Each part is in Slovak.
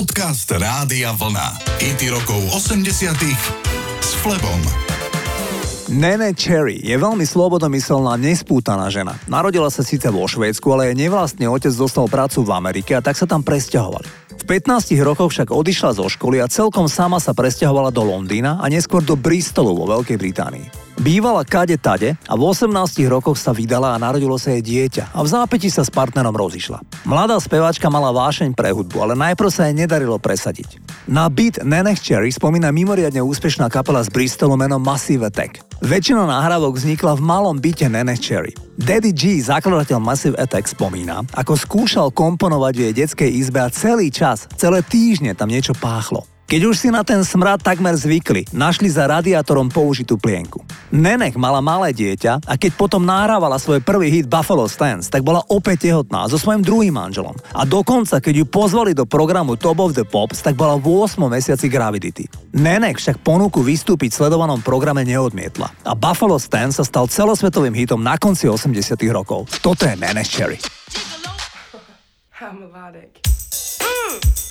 Podcast Rádia Vlna. IT rokov 80 s Flebom. Nene Cherry je veľmi slobodomyselná, nespútaná žena. Narodila sa síce vo Švédsku, ale jej nevlastný otec dostal prácu v Amerike a tak sa tam presťahovali. V 15 rokoch však odišla zo školy a celkom sama sa presťahovala do Londýna a neskôr do Bristolu vo Veľkej Británii. Bývala kade tade a v 18 rokoch sa vydala a narodilo sa jej dieťa a v zápäti sa s partnerom rozišla. Mladá speváčka mala vášeň pre hudbu, ale najprv sa jej nedarilo presadiť. Na beat Nenech Cherry spomína mimoriadne úspešná kapela z Bristolu menom Massive Attack. Väčšina nahrávok vznikla v malom byte Nenech Cherry. Daddy G, zakladateľ Massive Attack, spomína, ako skúšal komponovať v jej detskej izbe a celý čas, celé týždne tam niečo páchlo. Keď už si na ten smrad takmer zvykli, našli za radiátorom použitú plienku. Nenek mala malé dieťa a keď potom nahrávala svoj prvý hit Buffalo Stance, tak bola opäť tehotná so svojím druhým manželom. A dokonca, keď ju pozvali do programu Top of the Pops, tak bola v 8 mesiaci gravidity. Nenek však ponuku vystúpiť v sledovanom programe neodmietla. A Buffalo Stance sa stal celosvetovým hitom na konci 80 rokov. Toto je Nenek Cherry. melodic. Mm.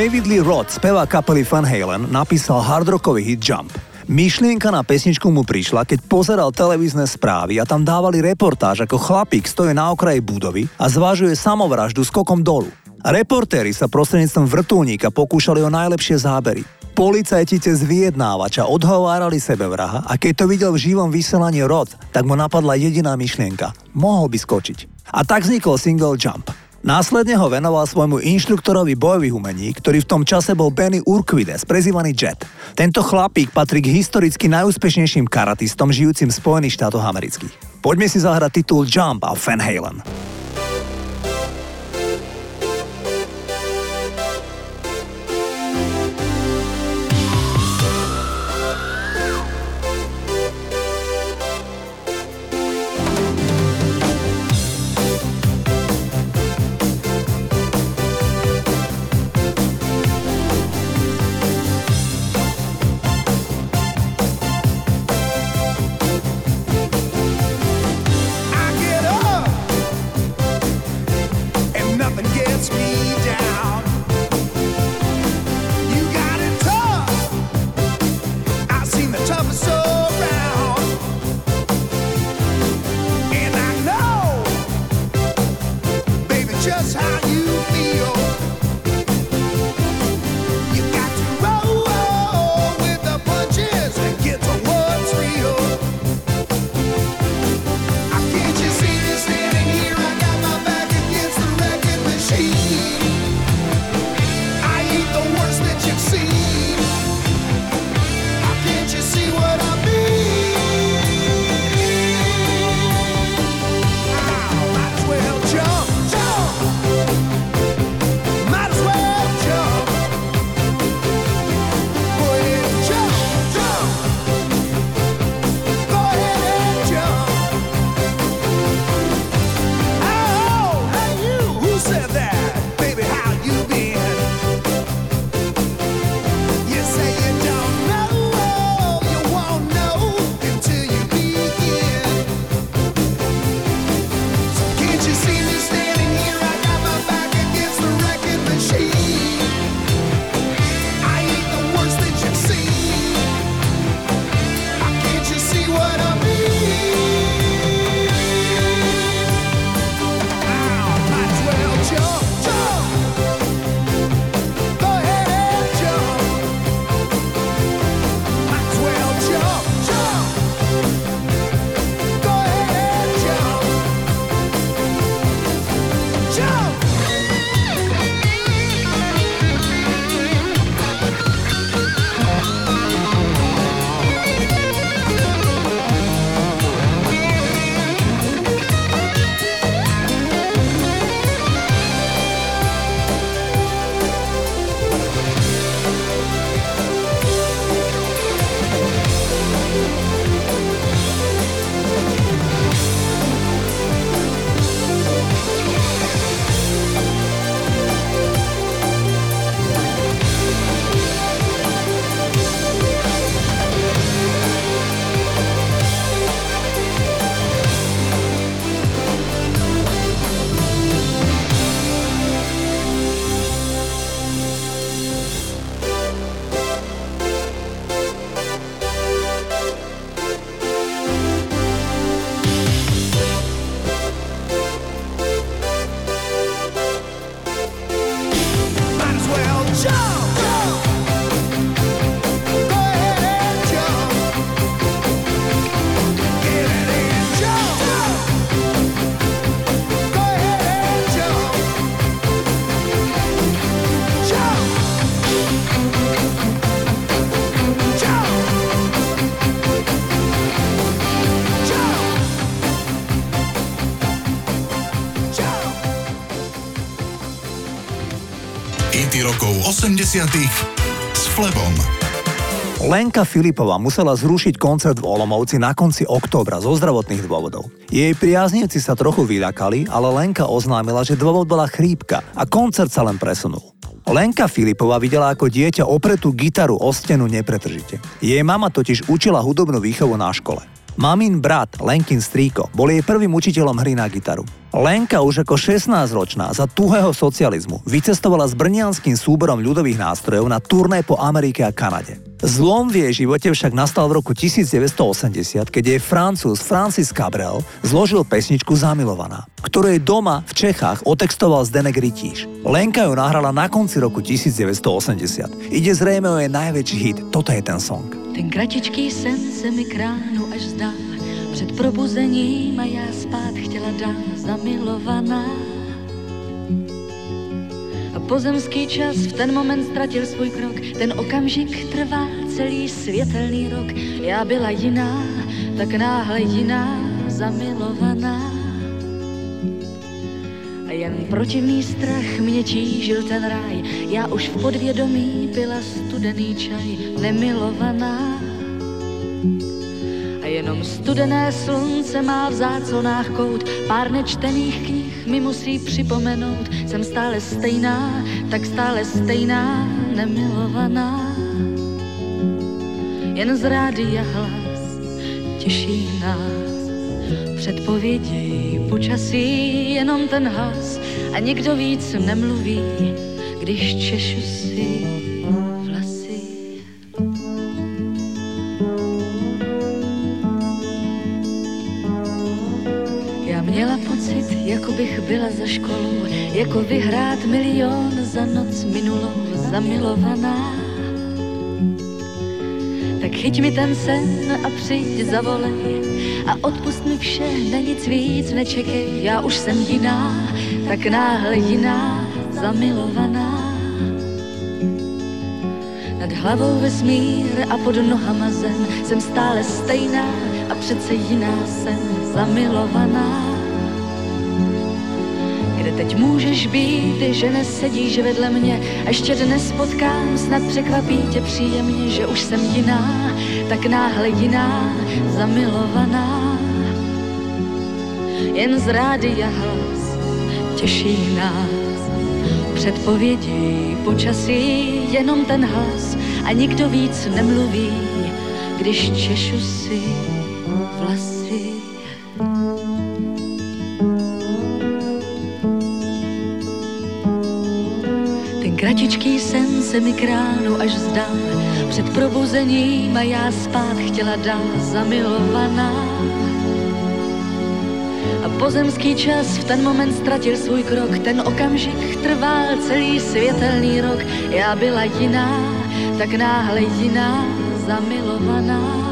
David Lee Roth, spevá kapely Van Halen, napísal hardrockový hit Jump. Myšlienka na pesničku mu prišla, keď pozeral televízne správy a tam dávali reportáž, ako chlapík stojí na okraji budovy a zvážuje samovraždu skokom dolu. Reportéri sa prostredníctvom vrtulníka pokúšali o najlepšie zábery. Policajti cez vyjednávača odhovárali sebevraha a keď to videl v živom vysielaní Rod, tak mu napadla jediná myšlienka. Mohol by skočiť. A tak vznikol single Jump. Následne ho venoval svojmu inštruktorovi bojových umení, ktorý v tom čase bol Benny Urquides, prezývaný Jet. Tento chlapík patrí k historicky najúspešnejším karatistom žijúcim v Spojených štátoch amerických. Poďme si zahrať titul Jump a Van Halen. Rokov 80 s Flebom. Lenka Filipová musela zrušiť koncert v Olomovci na konci októbra zo zdravotných dôvodov. Jej priaznivci sa trochu vylakali, ale Lenka oznámila, že dôvod bola chrípka a koncert sa len presunul. Lenka Filipová videla ako dieťa opretú gitaru o stenu nepretržite. Jej mama totiž učila hudobnú výchovu na škole. Mamin brat, Lenkin Strýko, bol jej prvým učiteľom hry na gitaru. Lenka už ako 16-ročná za tuhého socializmu vycestovala s brnianským súborom ľudových nástrojov na turné po Amerike a Kanade. Zlom v jej živote však nastal v roku 1980, keď jej francúz Francis Cabrel zložil pesničku Zamilovaná, ktorú jej doma v Čechách otextoval Zdenek Rytíš. Lenka ju nahrala na konci roku 1980. Ide zrejme o jej najväčší hit, toto je ten song. Ten kratičký sen se mi kránu až zdá, před probuzením a já spát chtěla dám zamilovaná. A pozemský čas v ten moment ztratil svůj krok, ten okamžik trvá celý světelný rok. Já byla jiná, tak náhle jiná, zamilovaná. Jen protivný strach mě tížil ten ráj, já už v podvědomí pila studený čaj, nemilovaná. A jenom studené slunce má v záconách kout, pár nečtených knih mi musí připomenout, jsem stále stejná, tak stále stejná, nemilovaná. Jen z rádia hlas těší nás, předpovědi počasí, jenom ten hlas a nikdo víc nemluví, když češu si vlasy. Já měla pocit, jako bych byla za školu, jako vyhrát milion za noc minulou, zamilovaná. Chyť mi ten sen a přijď zavolej a odpust mi vše, na nic víc nečekej, já už jsem jiná, tak náhle jiná, zamilovaná. Nad hlavou vesmír a pod nohama zem, jsem stále stejná a přece jiná jsem, zamilovaná. Teď můžeš být, že nesedíš vedle mě. Ještě dnes potkám, snad překvapí tě příjemně, že už jsem jiná, tak náhle jiná, zamilovaná. Jen z rádia hlas těší nás, předpovědi počasí, jenom ten hlas. A nikdo víc nemluví, když češu si kratičký sen se mi kránu až zdá, před probuzením a já spát chtěla dál zamilovaná. A pozemský čas v ten moment ztratil svůj krok, ten okamžik trval celý světelný rok. Já byla jiná, tak náhle jiná, zamilovaná.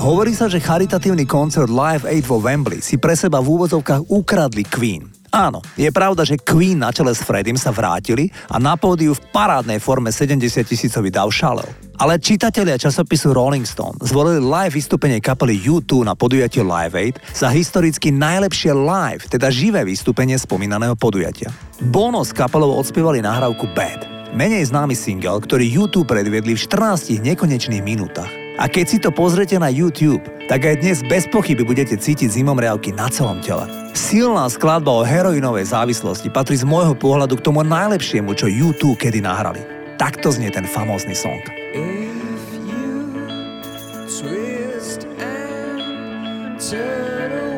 Hovorí sa, že charitatívny koncert Live Aid vo Wembley si pre seba v úvodzovkách ukradli Queen. Áno, je pravda, že Queen na čele s Freddym sa vrátili a na pódiu v parádnej forme 70 tisícový dav šalel. Ale čitatelia časopisu Rolling Stone zvolili live vystúpenie kapely U2 na podujatie Live Aid za historicky najlepšie live, teda živé vystúpenie spomínaného podujatia. Bono s kapelou odspievali nahrávku Bad, menej známy single, ktorý U2 predviedli v 14 nekonečných minútach. A keď si to pozrete na YouTube, tak aj dnes bez pochyby budete cítiť zimomriavky na celom tele. Silná skladba o heroinovej závislosti patrí z môjho pohľadu k tomu najlepšiemu, čo YouTube kedy nahrali. Takto znie ten famózny song. If you twist and turn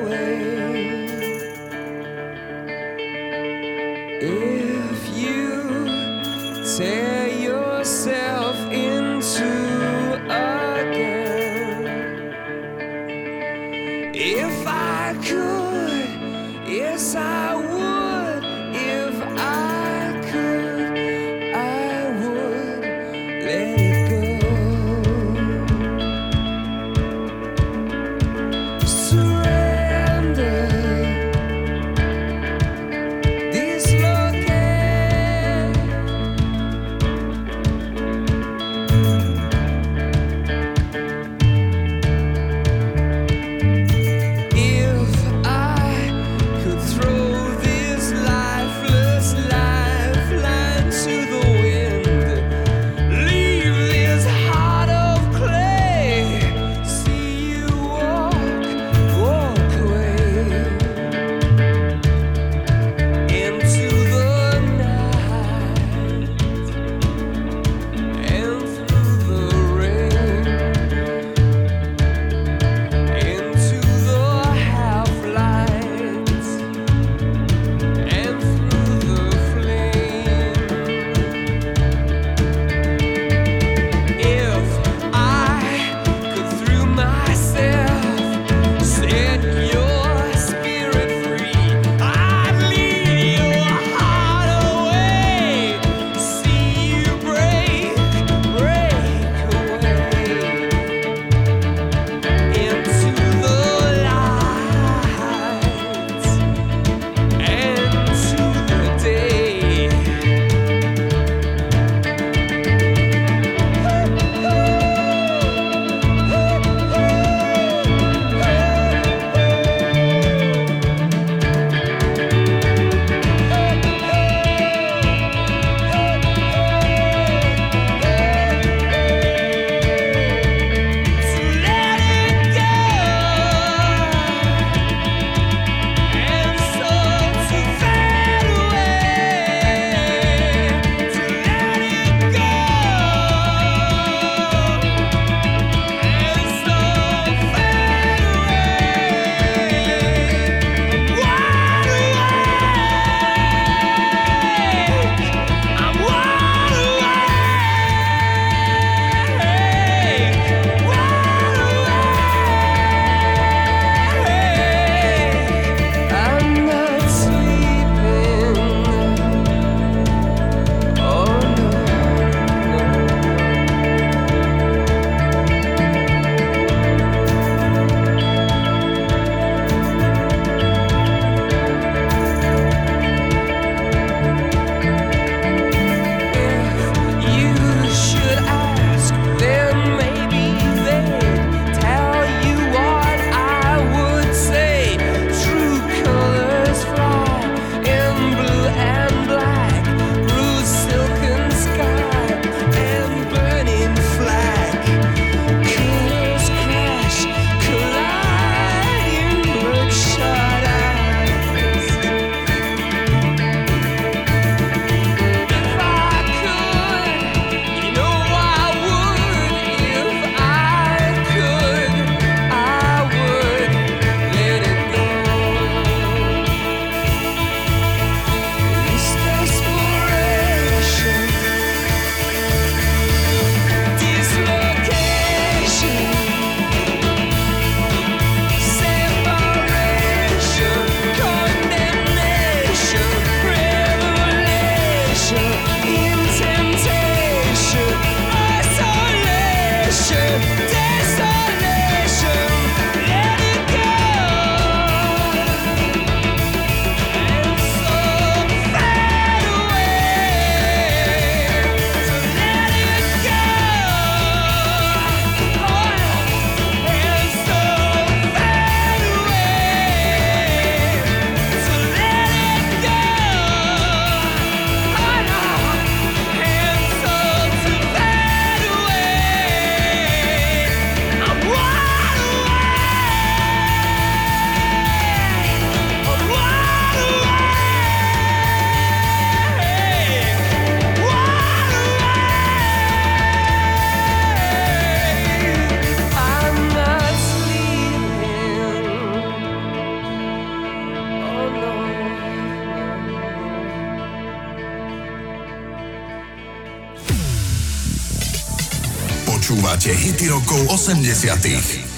rokov 80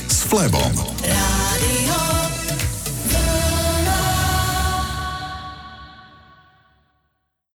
s Flebom.